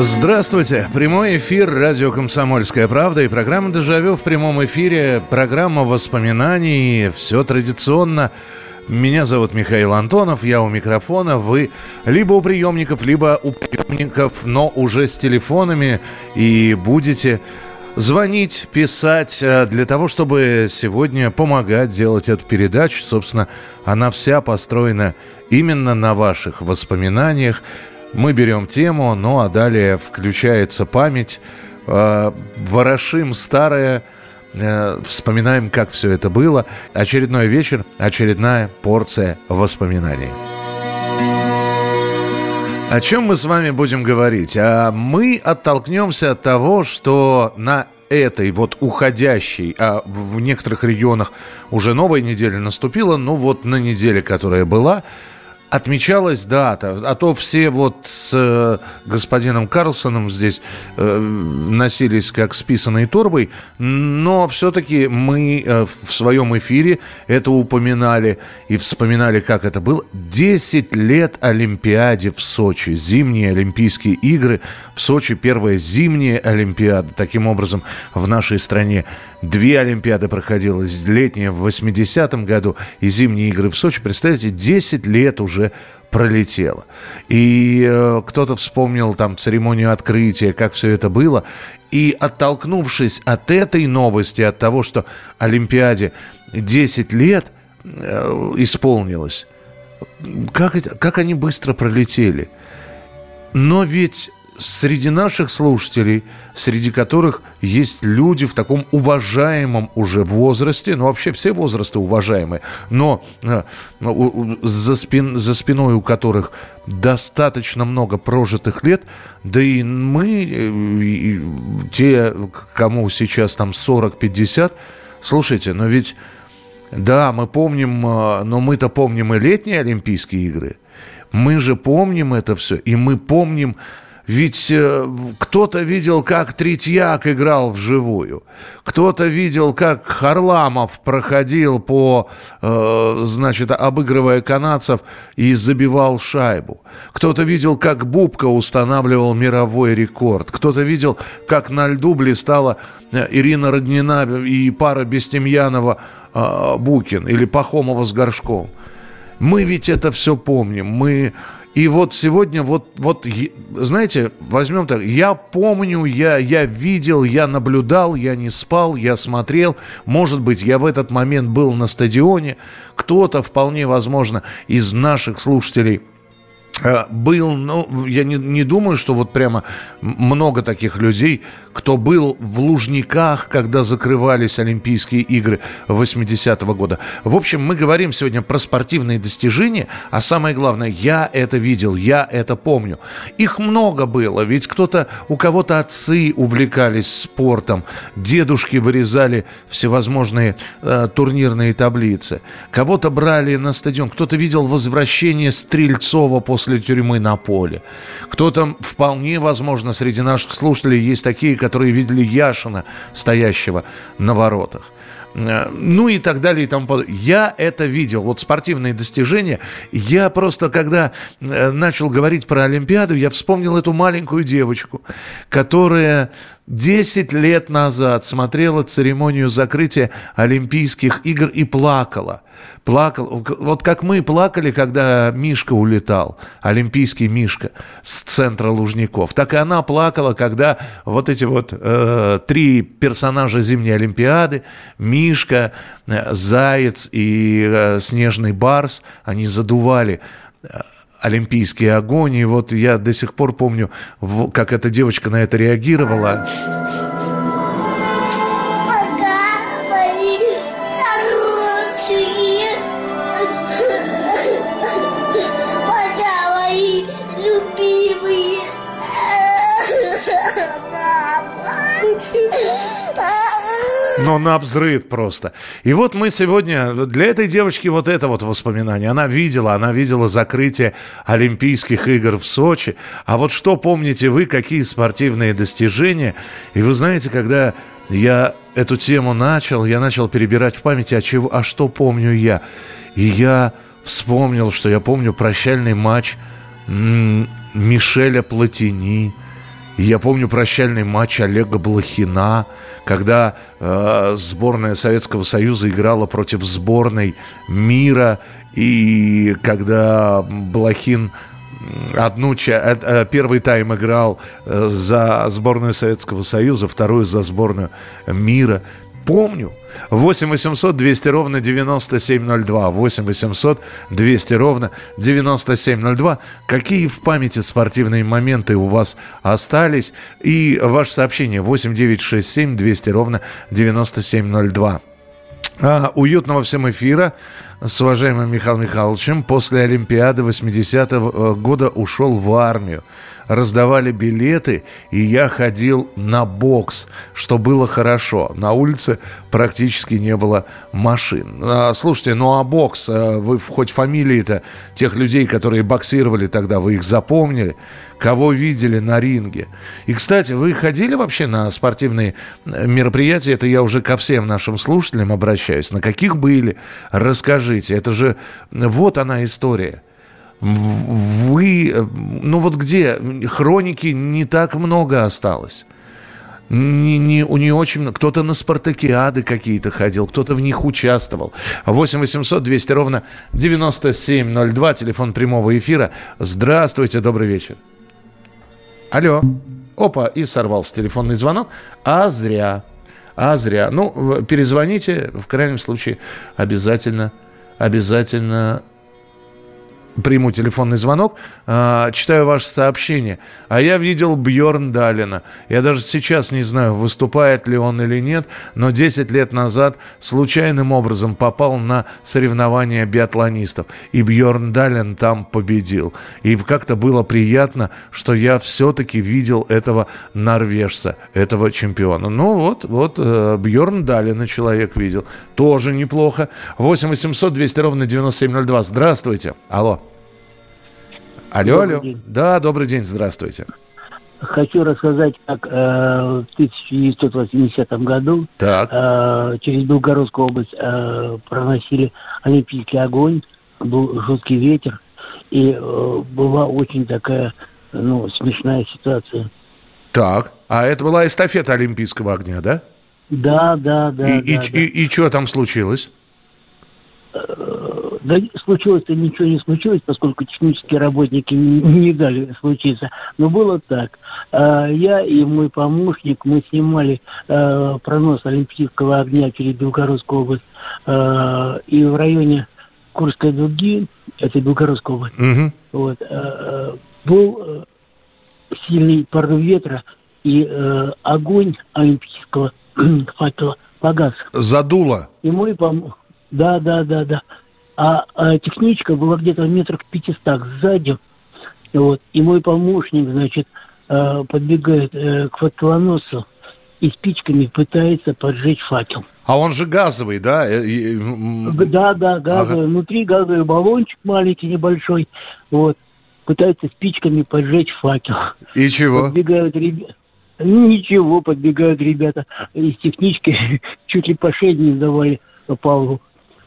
Здравствуйте. Прямой эфир радио «Комсомольская правда» и программа «Дежавю» в прямом эфире. Программа воспоминаний. Все традиционно. Меня зовут Михаил Антонов, я у микрофона. Вы либо у приемников, либо у приемников, но уже с телефонами. И будете звонить, писать э, для того, чтобы сегодня помогать делать эту передачу. Собственно, она вся построена именно на ваших воспоминаниях. Мы берем тему, ну а далее включается память, э, ворошим старое, э, вспоминаем, как все это было. Очередной вечер, очередная порция воспоминаний. О чем мы с вами будем говорить? А мы оттолкнемся от того, что на этой вот уходящей, а в некоторых регионах уже новая неделя наступила, ну вот на неделе, которая была, отмечалась дата, а то все вот с э, господином Карлсоном здесь э, носились как с писаной торбой, но все-таки мы э, в своем эфире это упоминали и вспоминали, как это было. 10 лет Олимпиаде в Сочи, зимние Олимпийские игры в Сочи, первая зимняя Олимпиада, таким образом в нашей стране Две Олимпиады проходилось, летняя в 80-м году и зимние игры в Сочи. Представляете, 10 лет уже пролетело. И э, кто-то вспомнил там церемонию открытия, как все это было. И оттолкнувшись от этой новости, от того, что Олимпиаде 10 лет э, исполнилось, как, это, как они быстро пролетели. Но ведь среди наших слушателей, среди которых есть люди в таком уважаемом уже возрасте, ну вообще все возрасты уважаемые, но э, за, спин, за спиной у которых достаточно много прожитых лет, да и мы, э, и те, кому сейчас там 40-50, слушайте, но ведь, да, мы помним, э, но мы-то помним и летние Олимпийские игры, мы же помним это все, и мы помним ведь э, кто-то видел, как Третьяк играл вживую. Кто-то видел, как Харламов проходил по, э, значит, обыгрывая канадцев и забивал шайбу. Кто-то видел, как Бубка устанавливал мировой рекорд. Кто-то видел, как на льду блистала э, Ирина Роднина и пара Бестемьянова э, Букин или Пахомова с Горшком. Мы ведь это все помним. Мы и вот сегодня, вот, вот знаете, возьмем так, я помню, я, я видел, я наблюдал, я не спал, я смотрел. Может быть, я в этот момент был на стадионе. Кто-то, вполне возможно, из наших слушателей – был, ну, я не, не думаю, что вот прямо много таких людей, кто был в Лужниках, когда закрывались Олимпийские игры 80-го года. В общем, мы говорим сегодня про спортивные достижения, а самое главное, я это видел, я это помню. Их много было, ведь кто-то, у кого-то отцы увлекались спортом, дедушки вырезали всевозможные э, турнирные таблицы, кого-то брали на стадион, кто-то видел возвращение Стрельцова после после тюрьмы на поле. Кто-то, вполне возможно, среди наших слушателей есть такие, которые видели Яшина, стоящего на воротах. Э, ну и так далее и тому подобное. Я это видел. Вот спортивные достижения. Я просто, когда э, начал говорить про Олимпиаду, я вспомнил эту маленькую девочку, которая 10 лет назад смотрела церемонию закрытия Олимпийских игр и плакала. Плакал. Вот как мы плакали, когда Мишка улетал, олимпийский Мишка с центра Лужников, так и она плакала, когда вот эти вот э, три персонажа зимней Олимпиады, Мишка, э, Заяц и э, Снежный Барс, они задували э, олимпийский огонь. И вот я до сих пор помню, как эта девочка на это реагировала. Но на взрыв просто. И вот мы сегодня, для этой девочки вот это вот воспоминание. Она видела, она видела закрытие Олимпийских игр в Сочи. А вот что помните вы, какие спортивные достижения? И вы знаете, когда я эту тему начал, я начал перебирать в памяти, а, чего, а что помню я. И я вспомнил, что я помню прощальный матч Мишеля Платини. Я помню прощальный матч Олега Блохина, когда э, сборная Советского Союза играла против сборной мира, и когда Блохин одну э, э, первый тайм играл э, за сборную Советского Союза, вторую за сборную мира. Помню. 8 800 200 ровно 9702. 8 800 200 ровно 9702. Какие в памяти спортивные моменты у вас остались? И ваше сообщение 8 967 200 ровно 9702. А, уютного всем эфира с уважаемым Михаилом Михайловичем. После Олимпиады 80-го года ушел в армию раздавали билеты, и я ходил на бокс, что было хорошо. На улице практически не было машин. А, слушайте, ну а бокс, а, вы хоть фамилии-то тех людей, которые боксировали тогда, вы их запомнили? Кого видели на ринге? И, кстати, вы ходили вообще на спортивные э, мероприятия? Это я уже ко всем нашим слушателям обращаюсь. На каких были? Расскажите. Это же вот она история вы, ну вот где, хроники не так много осталось. Не, не, не очень кто-то на спартакиады какие-то ходил, кто-то в них участвовал. 8 800 200 ровно 9702, телефон прямого эфира. Здравствуйте, добрый вечер. Алло. Опа, и сорвался телефонный звонок. А зря. А зря. Ну, перезвоните, в крайнем случае, обязательно, обязательно приму телефонный звонок, э, читаю ваше сообщение. А я видел Бьорн Далина. Я даже сейчас не знаю, выступает ли он или нет, но 10 лет назад случайным образом попал на соревнования биатлонистов. И Бьорн Далин там победил. И как-то было приятно, что я все-таки видел этого норвежца, этого чемпиона. Ну вот, вот э, Бьорн Далина человек видел. Тоже неплохо. 8 800 200 ровно 9702. Здравствуйте. Алло. Алло, добрый алло. День. Да, добрый день, здравствуйте. Хочу рассказать, как э, в 1980 году так. Э, через Белгородскую область э, проносили Олимпийский огонь, был жуткий ветер, и э, была очень такая, ну, смешная ситуация. Так, а это была эстафета Олимпийского огня, да? Да, да, да. И, да, и, да. и, и что там случилось? Да случилось-то ничего не случилось, поскольку технические работники не, не дали случиться. Но было так. А, я и мой помощник, мы снимали а, пронос Олимпийского огня через Белгородскую область. А, и в районе Курской дуги, это Белгородская область, угу. вот, был сильный порыв ветра, и огонь Олимпийского факела погас. Задуло. И мой помощник да, да, да, да. А, а техничка была где-то в метрах 500 сзади. Вот. И мой помощник, значит, э, подбегает э, к факелоносу и спичками пытается поджечь факел. А он же газовый, да? Э, да, да, газовый. Ага. Внутри газовый баллончик маленький, небольшой. Вот. Пытается спичками поджечь факел. И чего? Подбегают ребята. Ничего, подбегают ребята из технички, чуть ли по шее не сдавали Павлу.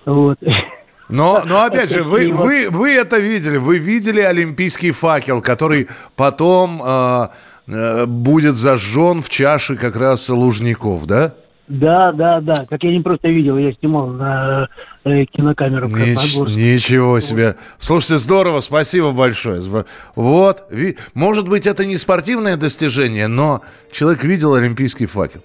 Вот. Но, но опять же, вы, вы, вы это видели, вы видели олимпийский факел, который потом э, э, будет зажжен в чаше как раз лужников, да? Да, да, да. Как я не просто видел, я снимал на э, кинокамеру Нич- Ничего себе. Слушайте, здорово, спасибо большое. Вот, ви- может быть, это не спортивное достижение, но человек видел олимпийский факел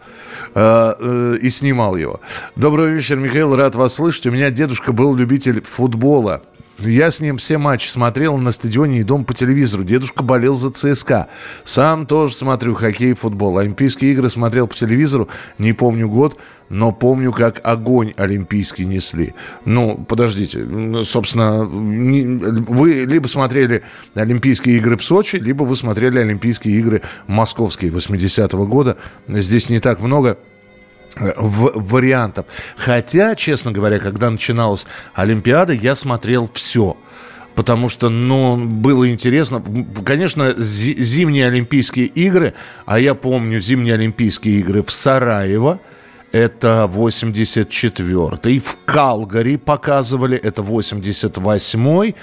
э, э, и снимал его. Добрый вечер, Михаил, рад вас слышать. У меня дедушка был любитель футбола. Я с ним все матчи смотрел на стадионе и дом по телевизору. Дедушка болел за ЦСКА. Сам тоже смотрю хоккей, футбол. Олимпийские игры смотрел по телевизору. Не помню год, но помню, как огонь олимпийский несли. Ну, подождите. Собственно, вы либо смотрели Олимпийские игры в Сочи, либо вы смотрели Олимпийские игры московские 80-го года. Здесь не так много вариантов. Хотя, честно говоря, когда начиналась Олимпиада, я смотрел все. Потому что, ну, было интересно. Конечно, зимние Олимпийские игры, а я помню зимние Олимпийские игры в Сараево, это 84-й. В Калгари показывали, это 88-й.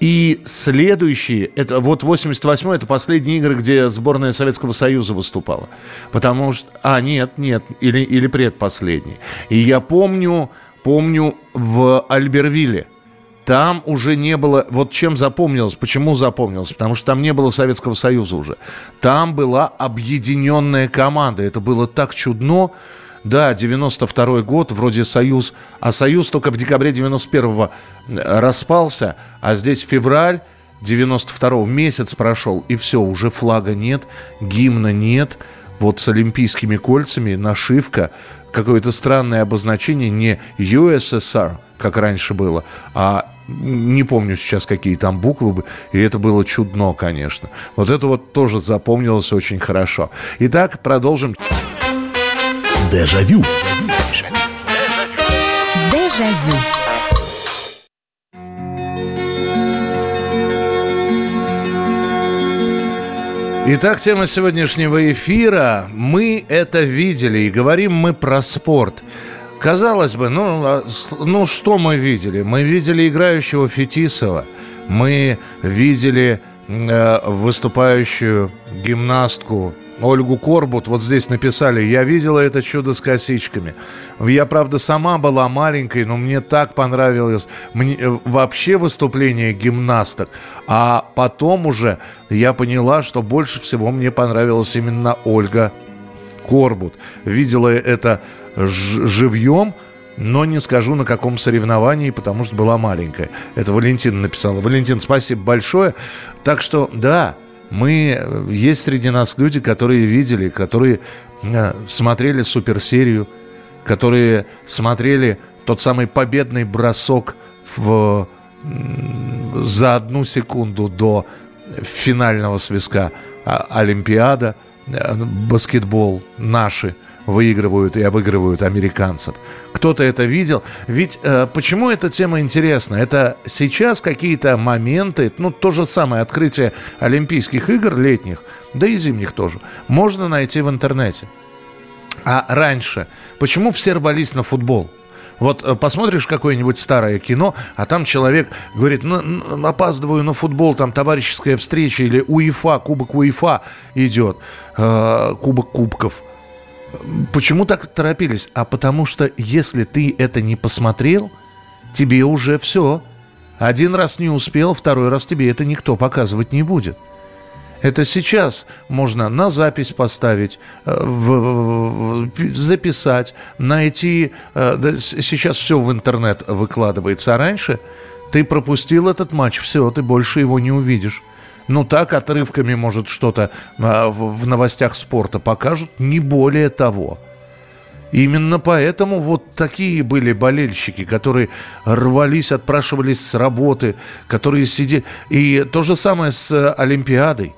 И следующие, это вот 88-й, это последние игры, где сборная Советского Союза выступала. Потому что, а, нет, нет, или, или предпоследний. И я помню, помню в Альбервилле, там уже не было, вот чем запомнилось, почему запомнилось, потому что там не было Советского Союза уже. Там была объединенная команда, это было так чудно, да, 92 год, вроде Союз, а Союз только в декабре 91-го э, распался, а здесь февраль 92-го, месяц прошел, и все, уже флага нет, гимна нет, вот с олимпийскими кольцами, нашивка, какое-то странное обозначение, не USSR, как раньше было, а не помню сейчас, какие там буквы, и это было чудно, конечно. Вот это вот тоже запомнилось очень хорошо. Итак, продолжим. Дежавю. Дежавю. Итак, тема сегодняшнего эфира «Мы это видели» и говорим мы про спорт. Казалось бы, ну, а ну что мы видели? Мы видели играющего Фетисова, мы видели э, выступающую гимнастку Ольгу Корбут вот здесь написали, я видела это чудо с косичками. Я, правда, сама была маленькой, но мне так понравилось мне, э, вообще выступление гимнасток. А потом уже я поняла, что больше всего мне понравилась именно Ольга Корбут. Видела это живьем, но не скажу на каком соревновании, потому что была маленькая. Это Валентина написала. Валентин, спасибо большое. Так что, да, мы, э, есть среди нас люди, которые видели, которые э, смотрели суперсерию, которые смотрели тот самый победный бросок в, за одну секунду до финального свистка а, Олимпиада, э, баскетбол наши – выигрывают и обыгрывают американцев. Кто-то это видел. Ведь э, почему эта тема интересна? Это сейчас какие-то моменты, ну, то же самое открытие Олимпийских игр летних, да и зимних тоже, можно найти в интернете. А раньше, почему все рвались на футбол? Вот э, посмотришь какое-нибудь старое кино, а там человек говорит, ну, опаздываю на футбол, там товарищеская встреча или УЕФА, Кубок УЕФА идет, э, Кубок Кубков – Почему так торопились? А потому что если ты это не посмотрел, тебе уже все. Один раз не успел, второй раз тебе это никто показывать не будет. Это сейчас можно на запись поставить, э, в, в, записать, найти. Э, сейчас все в интернет выкладывается. А раньше ты пропустил этот матч, все, ты больше его не увидишь ну так отрывками, может, что-то а, в, новостях спорта покажут, не более того. Именно поэтому вот такие были болельщики, которые рвались, отпрашивались с работы, которые сидели... И то же самое с э, Олимпиадой.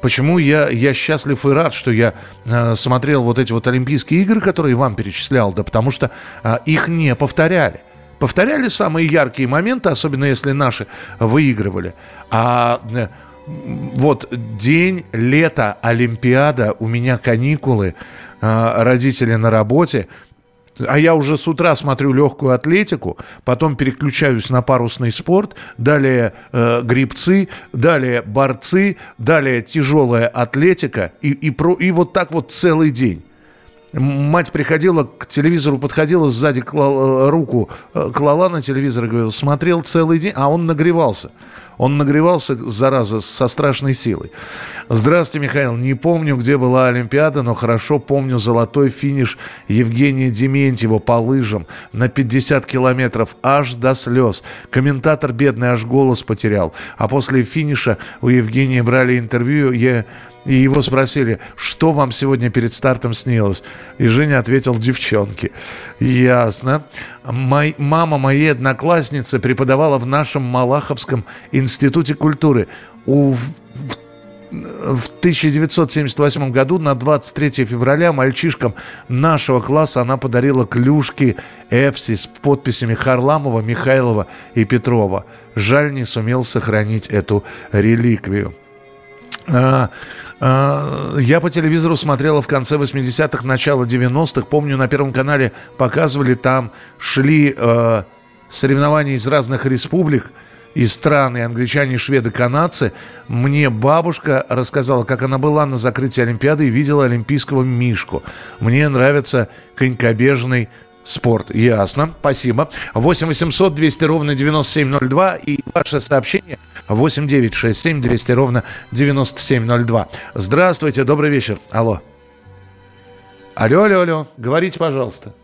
Почему я, я счастлив и рад, что я э, смотрел вот эти вот Олимпийские игры, которые вам перечислял, да потому что э, их не повторяли. Повторяли самые яркие моменты, особенно если наши выигрывали. А э, вот день, лето, Олимпиада, у меня каникулы, а, родители на работе, а я уже с утра смотрю легкую атлетику, потом переключаюсь на парусный спорт, далее э, грибцы, далее борцы, далее тяжелая атлетика и, и, про, и вот так вот целый день. Мать приходила к телевизору, подходила сзади, клала, руку клала на телевизор и говорила, смотрел целый день, а он нагревался. Он нагревался, зараза, со страшной силой. Здравствуйте, Михаил. Не помню, где была Олимпиада, но хорошо помню золотой финиш Евгения Дементьева по лыжам на 50 километров аж до слез. Комментатор бедный аж голос потерял. А после финиша у Евгения брали интервью. Я и его спросили, что вам сегодня перед стартом снилось? И Женя ответил, девчонки. Ясно. Мой, мама моей одноклассницы преподавала в нашем Малаховском институте культуры. У, в, в 1978 году на 23 февраля мальчишкам нашего класса она подарила клюшки Эфси с подписями Харламова, Михайлова и Петрова. Жаль, не сумел сохранить эту реликвию. А, а, я по телевизору смотрела в конце 80-х, начало 90-х. Помню, на Первом канале показывали, там шли э, соревнования из разных республик и стран, и англичане, шведы, канадцы. Мне бабушка рассказала, как она была на закрытии Олимпиады и видела олимпийского Мишку. Мне нравится конькобежный спорт. Ясно. Спасибо. 8 800 200 ровно 9702 и ваше сообщение 8 9 6 7 200 ровно 9702. Здравствуйте, добрый вечер. Алло. Алло, алло, алло. Говорите, пожалуйста.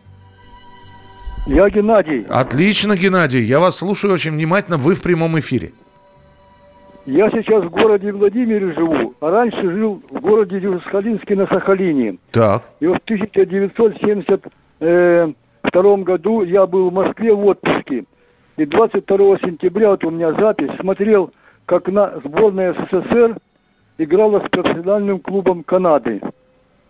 Я Геннадий. Отлично, Геннадий. Я вас слушаю очень внимательно. Вы в прямом эфире. Я сейчас в городе Владимире живу, а раньше жил в городе Южно-Сахалинске на Сахалине. Так. И вот в 1972 году я был в Москве в отпуске. И 22 сентября, вот у меня запись, смотрел, как на сборная СССР играла с профессиональным клубом Канады.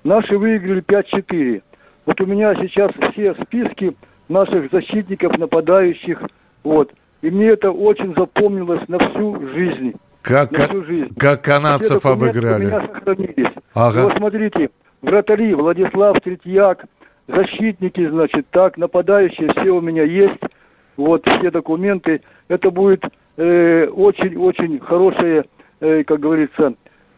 Наши выиграли 5-4. Вот у меня сейчас все списки наших защитников, нападающих. Вот. И мне это очень запомнилось на всю жизнь. Как, на всю жизнь. как канадцев обыграли. У меня сохранились. Ага. вот смотрите, вратари Владислав Третьяк, защитники, значит, так, нападающие все у меня есть вот все документы. Это будет очень-очень э, хорошее, э, как говорится,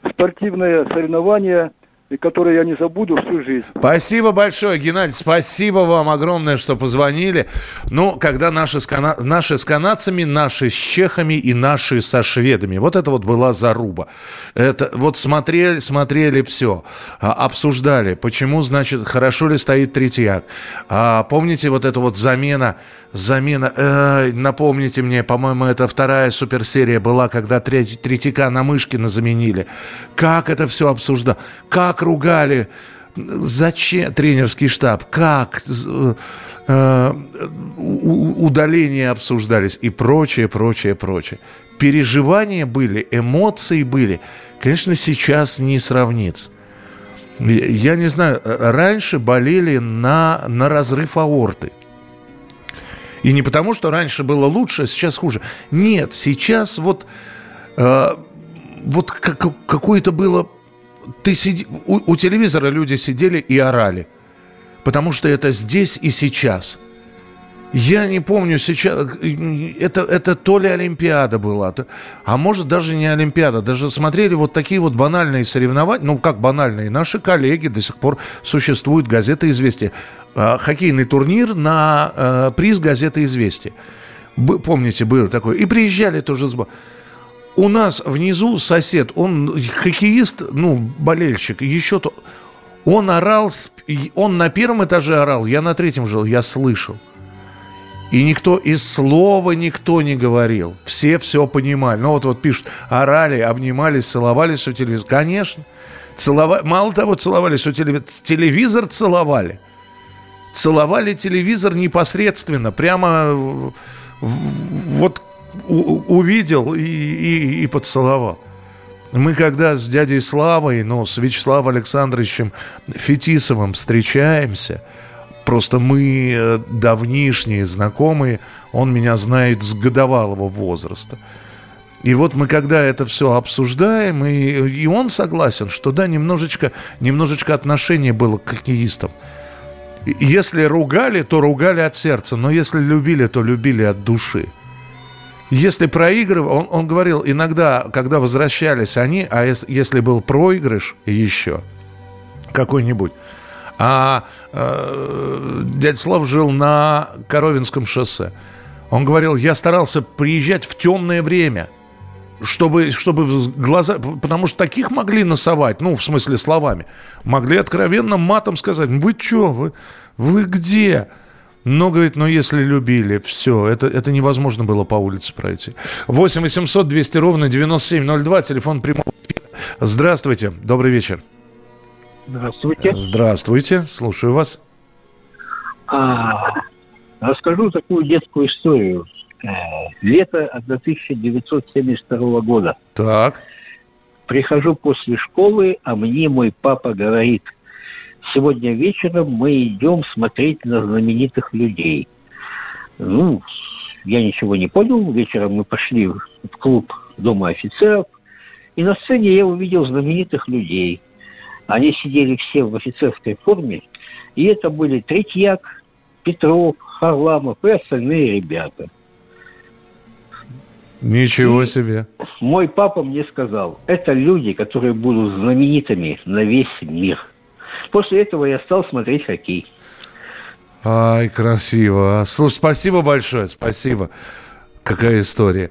спортивное соревнование которые я не забуду всю жизнь. Спасибо большое, Геннадий. Спасибо вам огромное, что позвонили. Ну, когда наши с, кана... наши с канадцами, наши с чехами и наши со шведами. Вот это вот была заруба. Это вот смотрели, смотрели все. А, обсуждали, почему, значит, хорошо ли стоит Третьяк. А, помните вот эту вот замена замена. Э, напомните мне, по-моему, это вторая суперсерия была, когда Третьяка на Мышкина заменили. Как это все обсуждал? Как ругали? Зачем тренерский штаб? Как? Э, удаления обсуждались и прочее, прочее, прочее. Переживания были, эмоции были. Конечно, сейчас не сравнится. Я не знаю, раньше болели на, на разрыв аорты. И не потому, что раньше было лучше, а сейчас хуже. Нет, сейчас вот, э, вот как, какое-то было... Ты сиди, у, у телевизора люди сидели и орали. Потому что это здесь и сейчас – я не помню сейчас, это, это то ли Олимпиада была, то, а может даже не Олимпиада, даже смотрели вот такие вот банальные соревнования, ну как банальные, наши коллеги до сих пор существуют, газета «Известия», э, хоккейный турнир на э, приз газеты «Известия». Помните, было такое, и приезжали тоже сбор. У нас внизу сосед, он хоккеист, ну, болельщик, еще то, он орал, он на первом этаже орал, я на третьем жил, я слышал. И никто из слова никто не говорил. Все все понимали. Ну вот, вот пишут, орали, обнимались, целовались у телевизора. Конечно. Целова... Мало того, целовались у телевизора. Телевизор целовали. Целовали телевизор непосредственно. Прямо вот увидел и, и, и поцеловал. Мы когда с дядей Славой, ну, с Вячеславом Александровичем Фетисовым встречаемся – Просто мы э, давнишние знакомые, он меня знает с годовалого возраста. И вот мы когда это все обсуждаем, и, и он согласен, что да, немножечко, немножечко отношение было к хоккеистам. Если ругали, то ругали от сердца, но если любили, то любили от души. Если проигрывал, он, он говорил, иногда, когда возвращались они, а если был проигрыш еще какой-нибудь, А э, дядя Слав жил на Коровинском шоссе. Он говорил, я старался приезжать в темное время – чтобы, чтобы глаза... Потому что таких могли носовать, ну, в смысле словами. Могли откровенно матом сказать, вы что, вы, вы где? Но, говорит, ну если любили, все, это, это невозможно было по улице пройти. 8 800 200 ровно 9702, телефон прямого Здравствуйте, добрый вечер. Здравствуйте. Здравствуйте, слушаю вас. А, расскажу такую детскую историю. Э, лето 1972 года. Так. Прихожу после школы, а мне мой папа говорит – сегодня вечером мы идем смотреть на знаменитых людей. Ну, я ничего не понял. Вечером мы пошли в клуб Дома офицеров. И на сцене я увидел знаменитых людей. Они сидели все в офицерской форме. И это были Третьяк, Петров, Харламов и остальные ребята. Ничего себе. Мой папа мне сказал, это люди, которые будут знаменитыми на весь мир – После этого я стал смотреть хоккей. Ай, красиво. Слушай, спасибо большое, спасибо. Какая история.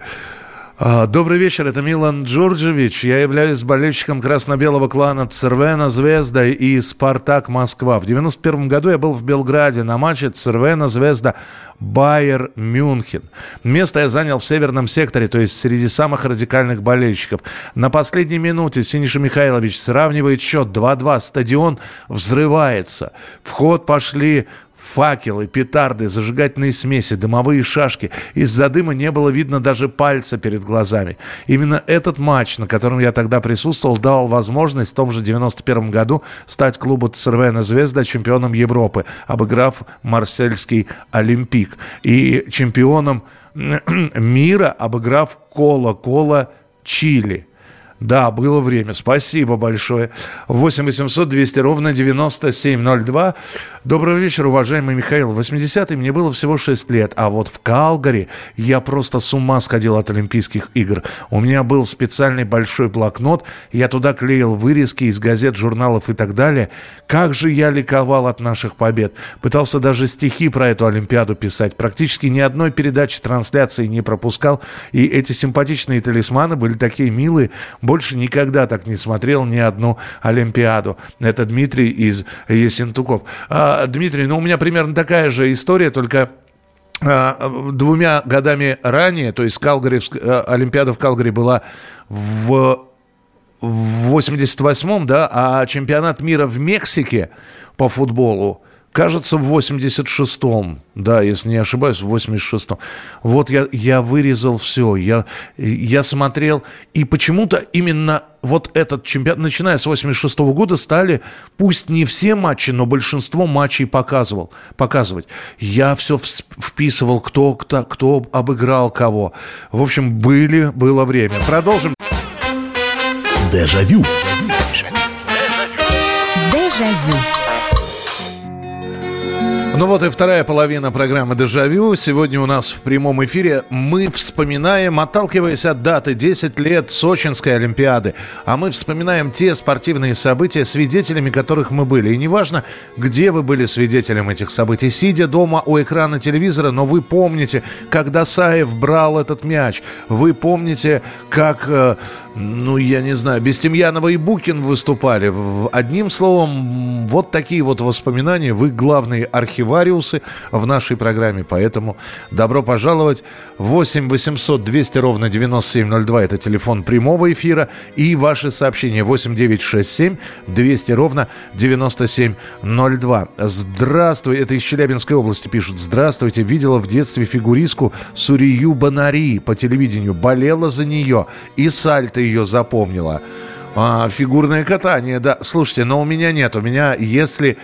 А, добрый вечер, это Милан Джорджевич. Я являюсь болельщиком красно-белого клана Цервена Звезда и Спартак Москва. В 91 году я был в Белграде на матче Цервена Звезда Байер Мюнхен. Место я занял в северном секторе, то есть среди самых радикальных болельщиков. На последней минуте Синиша Михайлович сравнивает счет 2-2. Стадион взрывается. В ход пошли Факелы, петарды, зажигательные смеси, дымовые шашки. Из-за дыма не было видно даже пальца перед глазами. Именно этот матч, на котором я тогда присутствовал, дал возможность в том же 91 году стать клубу ЦРВН «Звезда» чемпионом Европы, обыграв марсельский «Олимпик». И чемпионом мира, обыграв Кола-Кола Чили – да, было время. Спасибо большое. 8 800 200 ровно 9702. Доброго вечера, уважаемый Михаил. В 80-е мне было всего 6 лет, а вот в Калгари я просто с ума сходил от Олимпийских игр. У меня был специальный большой блокнот, я туда клеил вырезки из газет, журналов и так далее. Как же я ликовал от наших побед. Пытался даже стихи про эту Олимпиаду писать. Практически ни одной передачи трансляции не пропускал. И эти симпатичные талисманы были такие милые. Больше никогда так не смотрел ни одну Олимпиаду. Это Дмитрий из Есентуков. А, Дмитрий, ну у меня примерно такая же история, только а, двумя годами ранее, то есть Калгари, а, Олимпиада в Калгари была в в 88-м, да, а чемпионат мира в Мексике по футболу кажется, в 86-м, да, если не ошибаюсь, в 86-м. Вот я, я вырезал все, я, я смотрел, и почему-то именно вот этот чемпионат, начиная с 86 -го года, стали, пусть не все матчи, но большинство матчей показывал, показывать. Я все вписывал, кто, кто, кто обыграл кого. В общем, были, было время. Продолжим. Дежавю. Дежавю. Ну вот и вторая половина программы «Дежавю». Сегодня у нас в прямом эфире мы вспоминаем, отталкиваясь от даты 10 лет Сочинской Олимпиады, а мы вспоминаем те спортивные события, свидетелями которых мы были. И неважно, где вы были свидетелем этих событий, сидя дома у экрана телевизора, но вы помните, когда Саев брал этот мяч, вы помните, как э, ну, я не знаю, Бестемьянова и Букин выступали. Одним словом, вот такие вот воспоминания. Вы главные архивариусы в нашей программе, поэтому добро пожаловать. 8 800 200 ровно 9702 – это телефон прямого эфира. И ваши сообщения 8 967 200 ровно 9702. Здравствуй, это из Челябинской области пишут. Здравствуйте, видела в детстве фигуристку Сурию Банари по телевидению. Болела за нее. И сальто ее запомнила. А, фигурное катание, да. Слушайте, но у меня нет. У меня, если...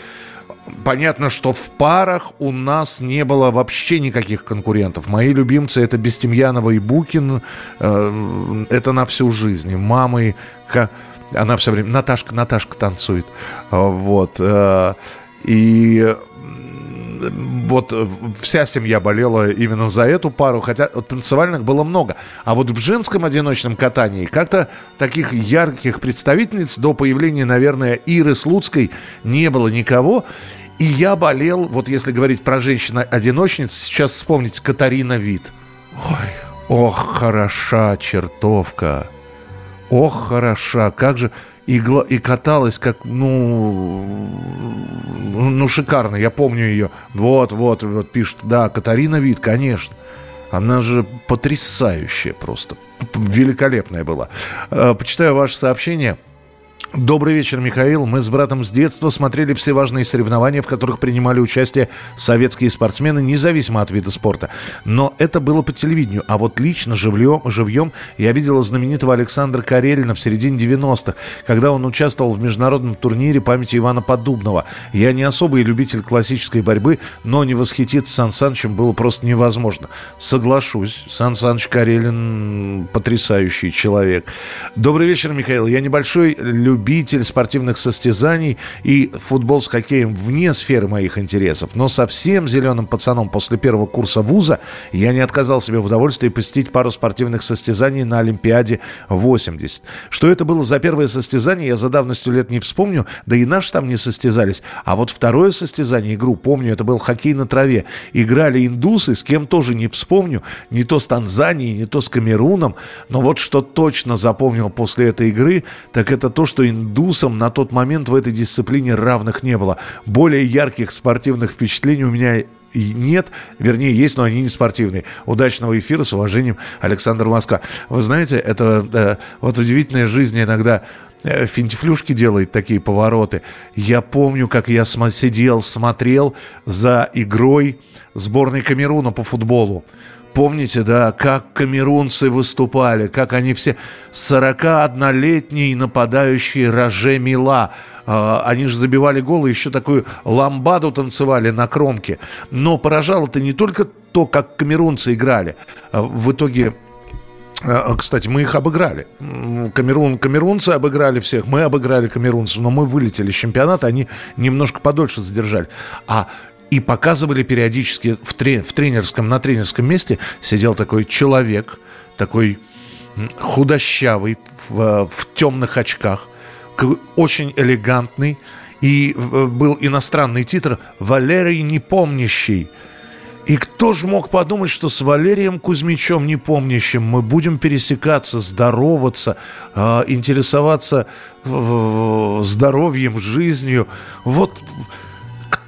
Понятно, что в парах у нас не было вообще никаких конкурентов. Мои любимцы это Бестемьянова и Букин. Э, это на всю жизнь. Мамы, она все время... Наташка, Наташка танцует. Вот. Э, и вот вся семья болела именно за эту пару, хотя танцевальных было много. А вот в женском одиночном катании как-то таких ярких представительниц до появления, наверное, Иры Слуцкой не было никого. И я болел, вот если говорить про женщин-одиночниц, сейчас вспомнить Катарина Вид. Ой, ох, хороша чертовка. Ох, хороша, как же... И, и каталась как, ну, ну, шикарно. Я помню ее. Вот, вот, вот пишет. Да, Катарина Вид, конечно. Она же потрясающая просто. Великолепная была. Э, почитаю ваше сообщение. Добрый вечер, Михаил. Мы с братом с детства смотрели все важные соревнования, в которых принимали участие советские спортсмены, независимо от вида спорта. Но это было по телевидению. А вот лично, живьем, живьем я видела знаменитого Александра Карелина в середине 90-х, когда он участвовал в международном турнире памяти Ивана Поддубного. Я не особый любитель классической борьбы, но не восхититься Сан Санычем было просто невозможно. Соглашусь, Сан Саныч Карелин потрясающий человек. Добрый вечер, Михаил. Я небольшой любитель спортивных состязаний и футбол с хоккеем вне сферы моих интересов. Но совсем зеленым пацаном после первого курса вуза я не отказал себе в удовольствии посетить пару спортивных состязаний на Олимпиаде 80. Что это было за первое состязание, я за давностью лет не вспомню, да и наши там не состязались. А вот второе состязание, игру, помню, это был хоккей на траве. Играли индусы, с кем тоже не вспомню, не то с Танзанией, не то с Камеруном. Но вот что точно запомнил после этой игры, так это то, что индусам на тот момент в этой дисциплине равных не было. Более ярких спортивных впечатлений у меня нет, вернее, есть, но они не спортивные. Удачного эфира, с уважением, Александр Москва. Вы знаете, это э, вот удивительная жизнь иногда э, финтифлюшки делает такие повороты. Я помню, как я см- сидел, смотрел за игрой сборной Камеруна по футболу. Помните, да, как камерунцы выступали, как они все... 41-летний нападающий Роже Мила. А, они же забивали голы, еще такую ламбаду танцевали на кромке. Но поражало это не только то, как камерунцы играли. А в итоге а, кстати, мы их обыграли. Камерун, камерунцы обыграли всех, мы обыграли камерунцев, но мы вылетели с чемпионата, они немножко подольше задержали. А и показывали периодически в, тре, в тренерском, на тренерском месте сидел такой человек, такой худощавый, в, в темных очках, очень элегантный, и был иностранный титр «Валерий Непомнящий». И кто же мог подумать, что с Валерием Кузьмичем Непомнящим мы будем пересекаться, здороваться, э, интересоваться здоровьем, жизнью. Вот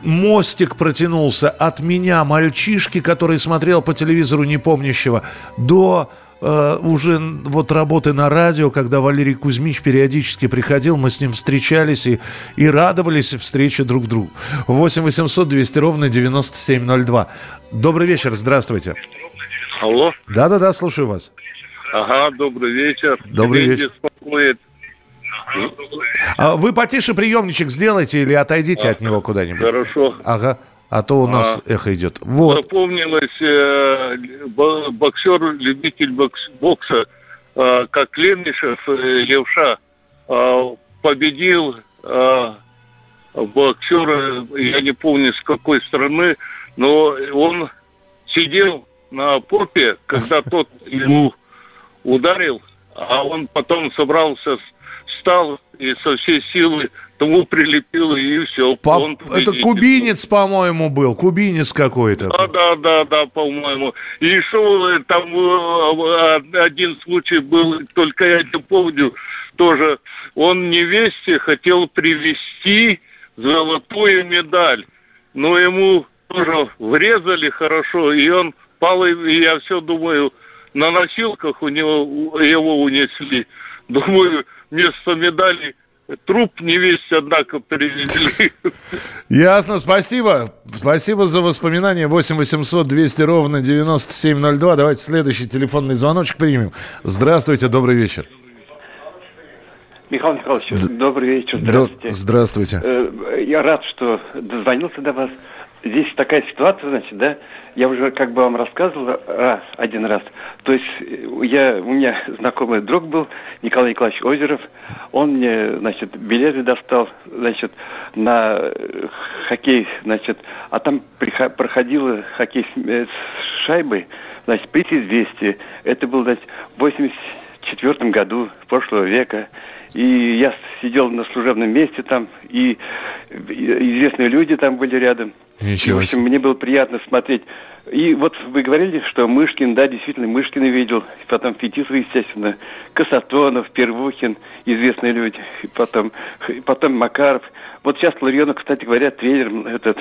мостик протянулся от меня, мальчишки, который смотрел по телевизору непомнящего, до э, уже вот работы на радио, когда Валерий Кузьмич периодически приходил, мы с ним встречались и, и радовались встрече друг другу. 8 800 200 ровно 9702. Добрый вечер, здравствуйте. Алло. Да-да-да, слушаю вас. Ага, добрый вечер. Добрый вечер. беспокоит вы потише приемничек сделайте или отойдите а, от него куда-нибудь. Хорошо. Ага. А то у нас а, эхо идет. Вот. Запомнилось, э, боксер, любитель бокс, бокса, э, как Лемнишев, э, левша, э, победил э, боксера, я не помню с какой страны, но он сидел на попе, когда тот ему ударил, а он потом собрался с встал и со всей силы тому прилепил, и все. По... Он Это кубинец, по-моему, был, кубинец какой-то. Да, да, да, да, по-моему. И что там э, один случай был, только я не помню, тоже он невесте хотел привезти золотую медаль, но ему тоже врезали хорошо, и он пал, и я все думаю, на носилках у него его унесли. Думаю, вместо медали труп невесть, однако, привезли. Ясно, спасибо. Спасибо за воспоминания. 8 800 200 ровно 9702. Давайте следующий телефонный звоночек примем. Здравствуйте, добрый вечер. Михаил Михайлович, Д- добрый вечер, здравствуйте. Здравствуйте. Э, я рад, что дозвонился до вас. Здесь такая ситуация, значит, да, я уже как бы вам рассказывал а, один раз. То есть я, у меня знакомый друг был, Николай Николаевич Озеров, он мне, значит, билеты достал, значит, на хоккей, значит, а там проходил хоккей с, э, шайбой, значит, приз известие. Это был, значит, в 84 году прошлого века. И я сидел на служебном месте там, и известные люди там были рядом. Ничего и, в общем, мне было приятно смотреть. И вот вы говорили, что Мышкин, да, действительно, Мышкина видел, потом Фетисов, естественно, Касатонов, Первухин, известные люди, потом, потом Макаров. Вот сейчас Ларионов, кстати говоря, тренер этот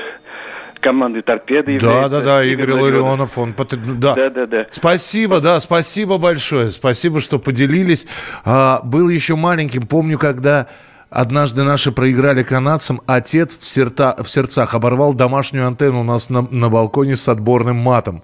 команды «Торпеды». Да, да, да, Игорь Ларионов, он... Да. да, да, да. Спасибо, да, спасибо большое, спасибо, что поделились. А, был еще маленьким, помню, когда Однажды наши проиграли канадцам, отец в, серта, в сердцах оборвал домашнюю антенну у нас на, на балконе с отборным матом.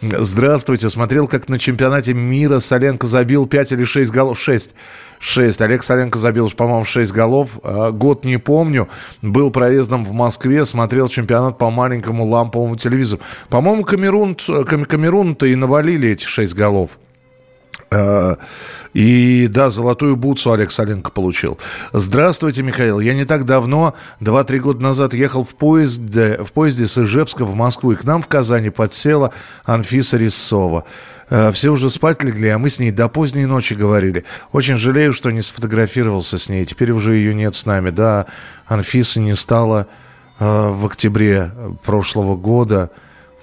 Здравствуйте. Смотрел, как на чемпионате мира Соленко забил 5 или 6 голов. 6. 6. Олег Соленко забил, по-моему, 6 голов. А, год не помню. Был проездом в Москве, смотрел чемпионат по маленькому ламповому телевизору. По-моему, Камерун, Камерун-то и навалили эти 6 голов. А, и да, золотую бутсу Олег Соленко получил. Здравствуйте, Михаил. Я не так давно, 2-3 года назад, ехал в поезде, в поезде с Ижевска в Москву. И к нам в Казани подсела Анфиса Рисова. А, все уже спать легли, а мы с ней до поздней ночи говорили. Очень жалею, что не сфотографировался с ней. Теперь уже ее нет с нами. Да, Анфиса не стала в октябре прошлого года.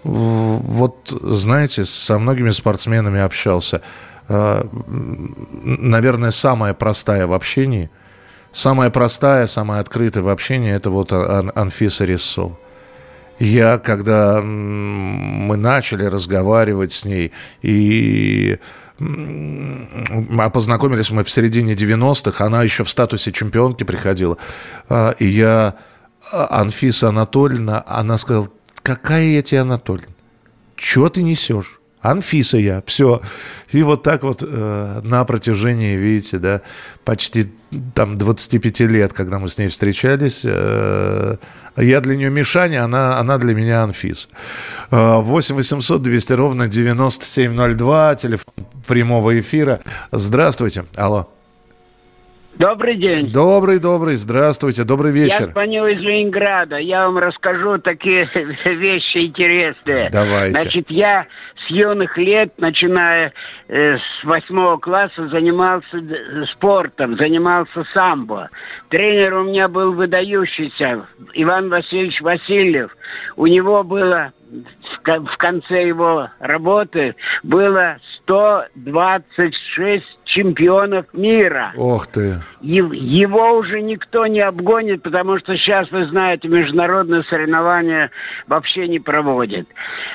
Вот, знаете, со многими спортсменами общался. Э, наверное, самая простая в общении, самая простая, самая открытая в общении, это вот Анфиса Рессо. Я, когда мы начали разговаривать с ней, и а познакомились мы в середине 90-х, она еще в статусе чемпионки приходила, а, и я, а, Анфиса Анатольевна, она сказала, какая я тебе Анатольевна? Чего ты несешь? Анфиса я, все. И вот так вот э, на протяжении, видите, да, почти там 25 лет, когда мы с ней встречались, э, я для нее Мишаня, она, она для меня Анфис. 8 800 200 ровно 9702, телефон прямого эфира. Здравствуйте. Алло. Добрый день. Добрый, добрый, здравствуйте, добрый вечер. Я звоню из Ленинграда, я вам расскажу такие вещи интересные. Давайте. Значит, я с юных лет, начиная э, с восьмого класса, занимался спортом, занимался самбо. Тренер у меня был выдающийся, Иван Васильевич Васильев. У него было в конце его работы было 126 чемпионов мира. Ох ты. Его уже никто не обгонит, потому что сейчас, вы знаете, международные соревнования вообще не проводят.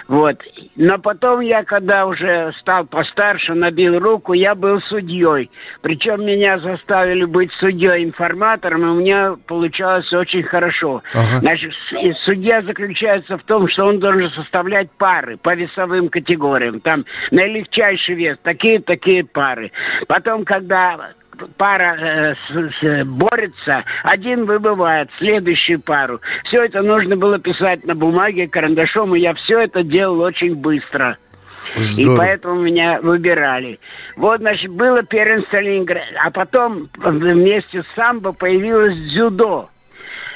Вот. Но потом я, когда уже стал постарше, набил руку, я был судьей. Причем меня заставили быть судьей-информатором, и у меня получалось очень хорошо. Ага. Значит, судья заключается в том, что он должен составлять пары по весовым категориям. Там наилегчайший вес, такие-такие пары. Потом, когда пара э, с, с, борется, один выбывает, следующую пару. Все это нужно было писать на бумаге карандашом, и я все это делал очень быстро. Здорово. И поэтому меня выбирали. Вот, значит, было первенство Ленинграда. А потом вместе с самбо появилось дзюдо.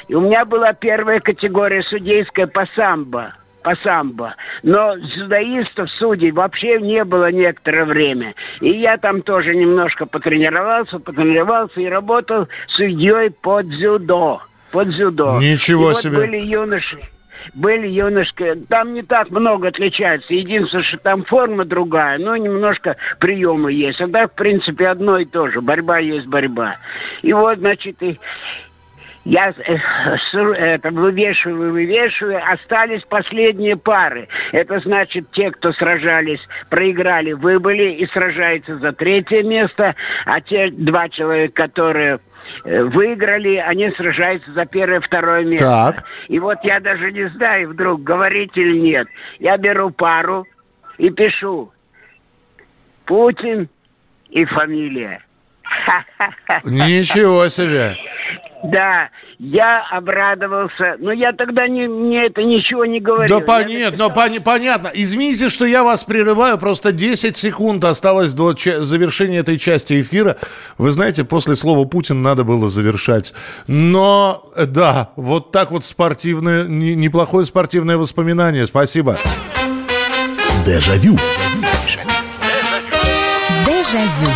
И у меня была первая категория судейская по самбо по самбо. Но дзюдоистов, судей вообще не было некоторое время. И я там тоже немножко потренировался, потренировался и работал судьей по дзюдо. По дзюдо. Ничего и себе. Вот были юноши были юношки, там не так много отличается. Единственное, что там форма другая, но немножко приемы есть. А так, в принципе, одно и то же. Борьба есть борьба. И вот, значит, и я э, это, вывешиваю, вывешиваю, остались последние пары. Это значит, те, кто сражались, проиграли, выбыли и сражаются за третье место, а те два человека, которые э, выиграли, они сражаются за первое, второе место. Так. И вот я даже не знаю вдруг, говорить или нет. Я беру пару и пишу Путин и фамилия. Ничего себе! Да, я обрадовался. Но я тогда не, мне это ничего не говорил. Да понятно, но пони, понятно. Извините, что я вас прерываю. Просто 10 секунд осталось до завершения этой части эфира. Вы знаете, после слова Путин надо было завершать. Но, да, вот так вот спортивное, неплохое спортивное воспоминание. Спасибо. Дежавю. Дежавю.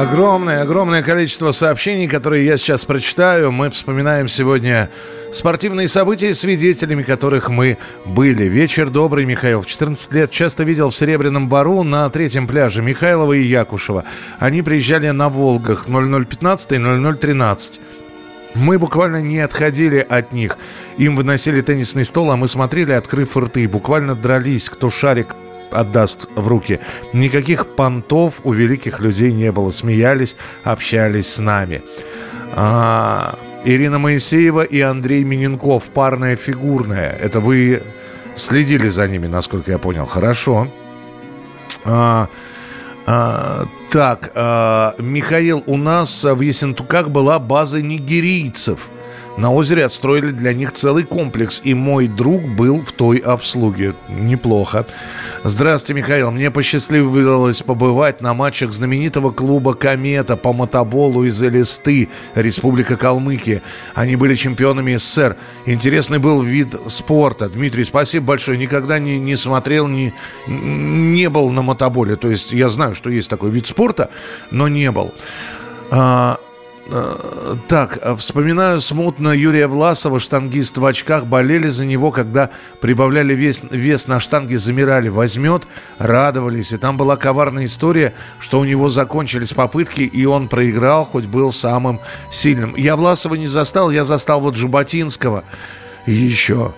Огромное, огромное количество сообщений, которые я сейчас прочитаю. Мы вспоминаем сегодня спортивные события, свидетелями которых мы были. Вечер добрый, Михаил. В 14 лет часто видел в Серебряном Бару на третьем пляже Михайлова и Якушева. Они приезжали на Волгах 0015 и 0013. Мы буквально не отходили от них. Им выносили теннисный стол, а мы смотрели, открыв рты. Буквально дрались, кто шарик отдаст в руки. Никаких понтов у великих людей не было. Смеялись, общались с нами. А, Ирина Моисеева и Андрей Миненков. Парная фигурная. Это вы следили за ними, насколько я понял. Хорошо. А, а, так, а, Михаил, у нас в Ессентуках была база нигерийцев – на озере отстроили для них целый комплекс, и мой друг был в той обслуге. Неплохо. Здравствуйте, Михаил. Мне посчастливилось побывать на матчах знаменитого клуба «Комета» по мотоболу из Элисты, Республика Калмыкия. Они были чемпионами СССР. Интересный был вид спорта. Дмитрий, спасибо большое. Никогда не, не смотрел, не, не был на мотоболе. То есть я знаю, что есть такой вид спорта, но не был. А, так, э, вспоминаю смутно Юрия Власова, штангист в очках, болели за него, когда прибавляли вес, вес на штанге, замирали, возьмет, радовались. И там была коварная история, что у него закончились попытки, и он проиграл, хоть был самым сильным. Я Власова не застал, я застал вот Жаботинского еще.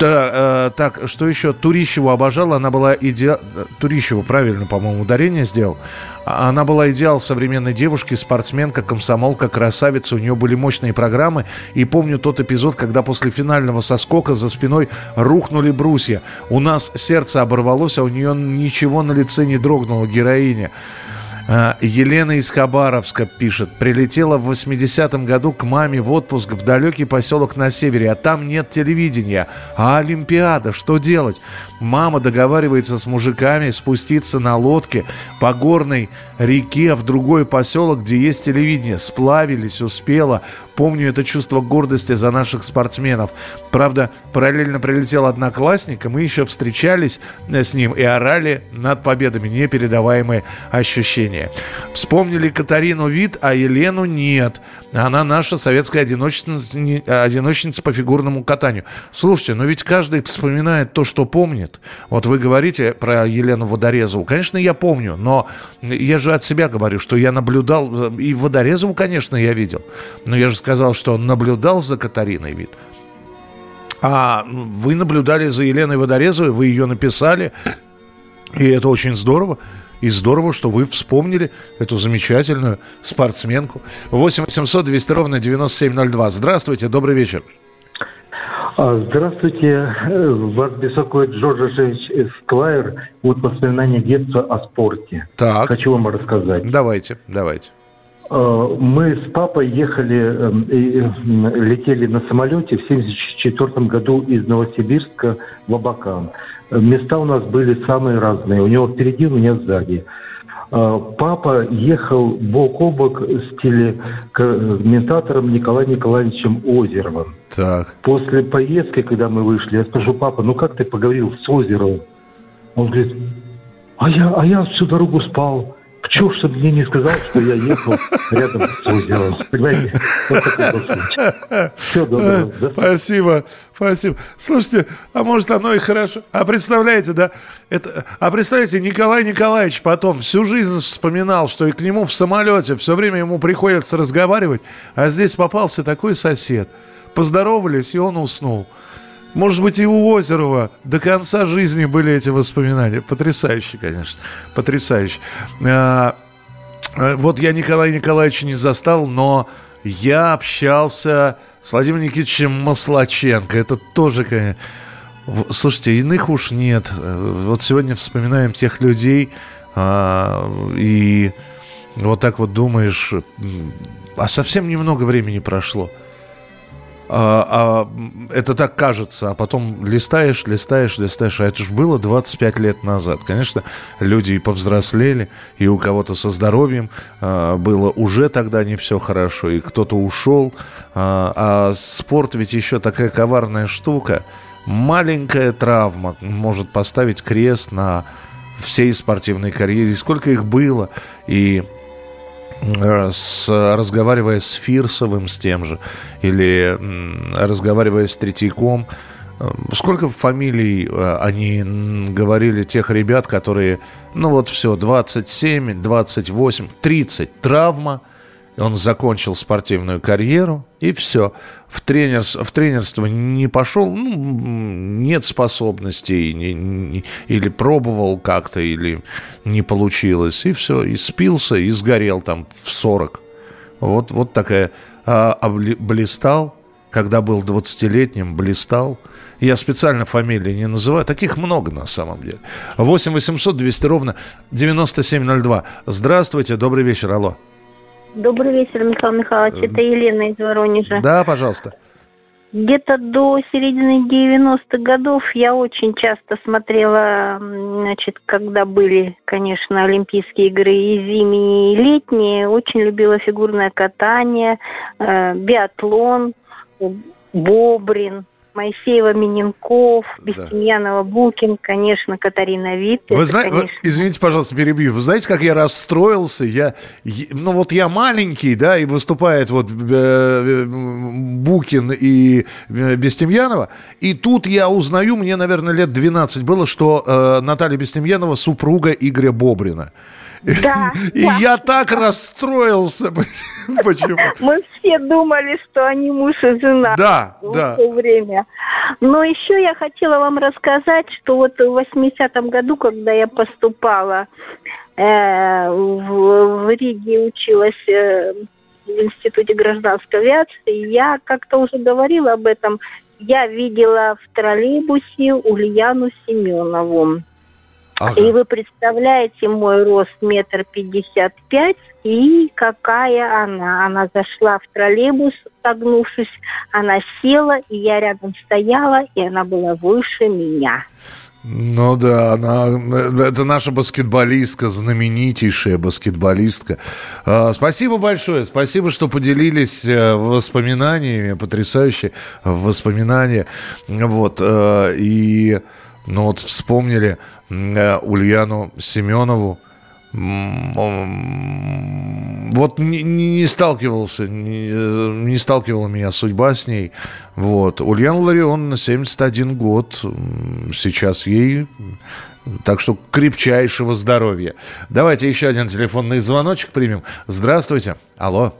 Да, э, так, что еще? Турищеву обожала, она была идеал... Турищеву, правильно, по-моему, ударение сделал. А, она была идеал современной девушки, спортсменка, комсомолка, красавица. У нее были мощные программы. И помню тот эпизод, когда после финального соскока за спиной рухнули брусья. У нас сердце оборвалось, а у нее ничего на лице не дрогнуло, героиня. А, Елена из Хабаровска пишет. Прилетела в 80-м году к маме в отпуск в далекий поселок на севере, а там нет телевидения. А Олимпиада, что делать? Мама договаривается с мужиками спуститься на лодке по горной реке в другой поселок, где есть телевидение. Сплавились, успела. Помню это чувство гордости за наших спортсменов. Правда, параллельно прилетел одноклассник, и мы еще встречались э, с ним и орали над победами. Непередаваемые ощущения. Вспомнили Катарину Вид, а Елену нет. Она наша советская одиночница, одиночница по фигурному катанию. Слушайте, но ведь каждый вспоминает то, что помнит. Вот вы говорите про Елену Водорезову. Конечно, я помню, но я же от себя говорю, что я наблюдал, и Водорезову, конечно, я видел. Но я же сказал, что наблюдал за Катариной вид. А вы наблюдали за Еленой Водорезовой, вы ее написали, и это очень здорово. И здорово, что вы вспомнили эту замечательную спортсменку. 8 800 200 ровно 9702. Здравствуйте, добрый вечер. А, здравствуйте, вас беспокоит Джордж Эсквайр. Вот воспоминания детства о спорте. Так. Хочу вам рассказать. Давайте, давайте. А, мы с папой ехали, эм, летели на самолете в 1974 году из Новосибирска в Абакан. Места у нас были самые разные. У него впереди, у меня сзади. Папа ехал бок о бок с телекомментатором Николаем Николаевичем Озеровым. Так. После поездки, когда мы вышли, я спрашиваю, папа, ну как ты поговорил с Озеровым? Он говорит, а я, а я всю дорогу спал. Чего, чтобы мне не сказал, что я ехал рядом с озером. Понимаете? Все доброго. Спасибо, спасибо. Слушайте, а может оно и хорошо. А представляете, да? Это, а представляете, Николай Николаевич потом всю жизнь вспоминал, что и к нему в самолете все время ему приходится разговаривать, а здесь попался такой сосед. Поздоровались, и он уснул. Может быть, и у Озерова до конца жизни были эти воспоминания. Потрясающе, конечно. Потрясающе. А, а, вот я Николая Николаевича не застал, но я общался с Владимиром Никитичем Маслаченко. Это тоже, конечно... Слушайте, иных уж нет. Вот сегодня вспоминаем тех людей, А, и вот так вот думаешь, а совсем немного времени прошло. А, а, это так кажется, а потом листаешь, листаешь, листаешь, а это же было 25 лет назад. Конечно, люди и повзрослели, и у кого-то со здоровьем а, было уже тогда не все хорошо, и кто-то ушел. А, а спорт ведь еще такая коварная штука. Маленькая травма может поставить крест на всей спортивной карьере. И сколько их было, и с, разговаривая с Фирсовым, с тем же, или разговаривая с Третьяком, э, Сколько фамилий э, они говорили тех ребят, которые, ну вот все, 27, 28, 30, травма, он закончил спортивную карьеру, и все. В, тренерс, в тренерство не пошел, ну, нет способностей, не, не, или пробовал как-то, или не получилось, и все. И спился, и сгорел там в 40. Вот, вот такая... А блистал, когда был 20-летним, блистал. Я специально фамилии не называю. Таких много на самом деле. 8 800 200 ровно 9702. Здравствуйте, добрый вечер, алло. Добрый вечер, Михаил Михайлович. Это Елена из Воронежа. Да, пожалуйста. Где-то до середины 90-х годов я очень часто смотрела, значит, когда были, конечно, Олимпийские игры и зимние, и летние. Очень любила фигурное катание, э, биатлон, бобрин. Моисеева, Миненков, Бестемьянова, да. Букин, конечно, Катарина Вит. Вы знаете, конечно... извините, пожалуйста, перебью. Вы знаете, как я расстроился? Я, ну вот я маленький, да, и выступает вот э, э, Букин и э, Бестемьянова, и тут я узнаю, мне, наверное, лет 12 было, что э, Наталья Бестемьянова супруга Игоря Бобрина. Да. И да. я так расстроился. Почему? Мы все думали, что они муж и жена. Да, в да. то время. Но еще я хотела вам рассказать, что вот в 80-м году, когда я поступала э, в, в Риге, училась э, в Институте гражданской авиации, я как-то уже говорила об этом, я видела в троллейбусе Ульяну Семенову. Ага. И вы представляете мой рост метр пятьдесят пять, и какая она. Она зашла в троллейбус, согнувшись, она села, и я рядом стояла, и она была выше меня. Ну да, она, это наша баскетболистка, знаменитейшая баскетболистка. А, спасибо большое, спасибо, что поделились э, воспоминаниями, потрясающие воспоминания. Вот, э, и ну вот вспомнили Ульяну Семенову. Вот не, не сталкивался, не, не сталкивала меня судьба с ней. Вот. Ульяна Ларион на 71 год. Сейчас ей так что крепчайшего здоровья. Давайте еще один телефонный звоночек примем. Здравствуйте. Алло.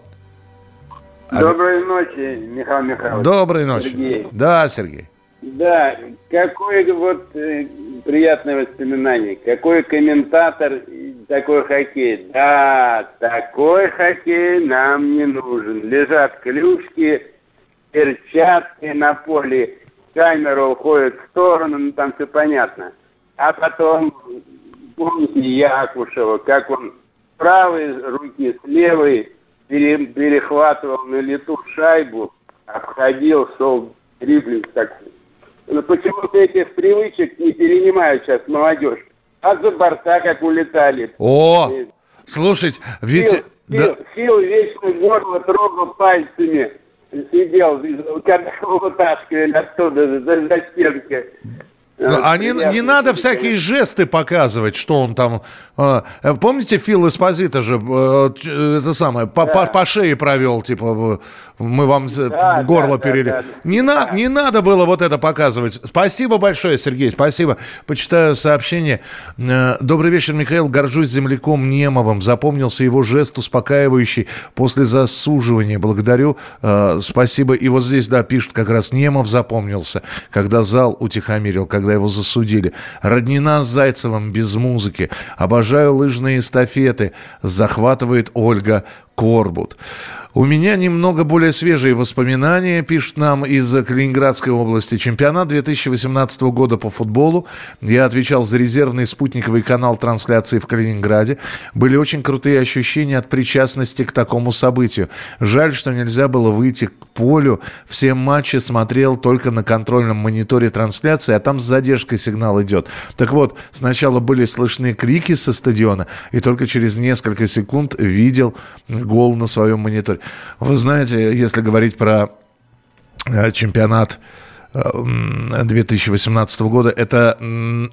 Доброй ночи, Михаил Михайлович. Доброй ночи. Сергей. Да, Сергей. Да, какое вот э, приятное воспоминание. Какой комментатор, такой хоккей. Да, такой хоккей нам не нужен. Лежат клюшки, перчатки на поле, камера уходит в сторону, ну там все понятно. А потом, помните Якушева, как он с правой руки, с левой пере, перехватывал на лету шайбу, обходил, шел дриблинг такой почему-то этих привычек не перенимают сейчас молодежь. А за борта как улетали. О, и... слушайте, ведь... Фил, да. Фил вечно горло трогал пальцами сидел, когда его вытаскивали оттуда, за, за стенкой. Ну, а не, не надо всякие жесты показывать, что он там... Э, помните, Фил Эспозита же э, это самое, по, да. по, по шее провел, типа, мы вам да, горло да, перели. Да, да, не, да. На, не надо было вот это показывать. Спасибо большое, Сергей, спасибо. Почитаю сообщение. Э, Добрый вечер, Михаил. Горжусь земляком Немовым. Запомнился его жест успокаивающий после засуживания. Благодарю. Э, спасибо. И вот здесь, да, пишут, как раз Немов запомнился, когда зал утихомирил, когда его засудили. Роднина с Зайцевым без музыки. Обожаю лыжные эстафеты. Захватывает Ольга Корбут. У меня немного более свежие воспоминания, пишут нам из Калининградской области. Чемпионат 2018 года по футболу. Я отвечал за резервный спутниковый канал трансляции в Калининграде. Были очень крутые ощущения от причастности к такому событию. Жаль, что нельзя было выйти к полю. Все матчи смотрел только на контрольном мониторе трансляции, а там с задержкой сигнал идет. Так вот, сначала были слышны крики со стадиона, и только через несколько секунд видел гол на своем мониторе. Вы знаете, если говорить про э, чемпионат 2018 э, года. Это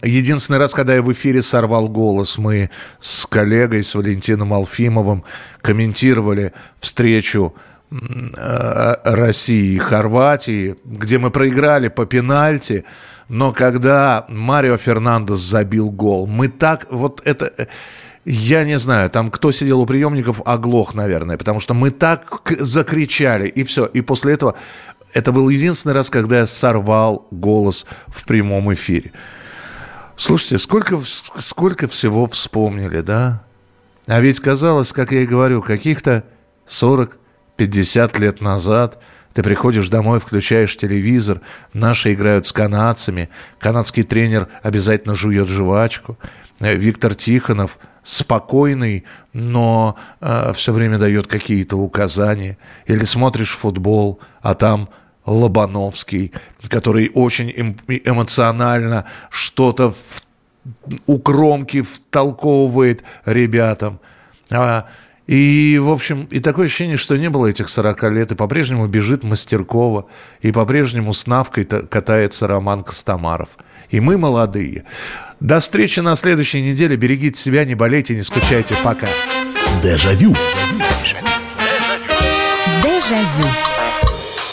единственный раз, когда я в эфире сорвал голос. Мы с коллегой, с Валентином Алфимовым комментировали встречу э, России и Хорватии, где мы проиграли по пенальти. Но когда Марио Фернандес забил гол, мы так... Вот это я не знаю, там кто сидел у приемников, оглох, наверное, потому что мы так закричали, и все. И после этого это был единственный раз, когда я сорвал голос в прямом эфире. Слушайте, сколько, сколько всего вспомнили, да? А ведь казалось, как я и говорю, каких-то 40-50 лет назад ты приходишь домой, включаешь телевизор, наши играют с канадцами, канадский тренер обязательно жует жвачку, э, Виктор Тихонов – спокойный, но э, все время дает какие-то указания. Или смотришь футбол, а там Лобановский, который очень эм, эмоционально что-то у кромки втолковывает ребятам. А, и, в общем, и такое ощущение, что не было этих 40 лет, и по-прежнему бежит Мастеркова, и по-прежнему с Навкой катается Роман Костомаров. И мы молодые. До встречи на следующей неделе. Берегите себя, не болейте, не скучайте. Пока. Дежавю. Дежавю.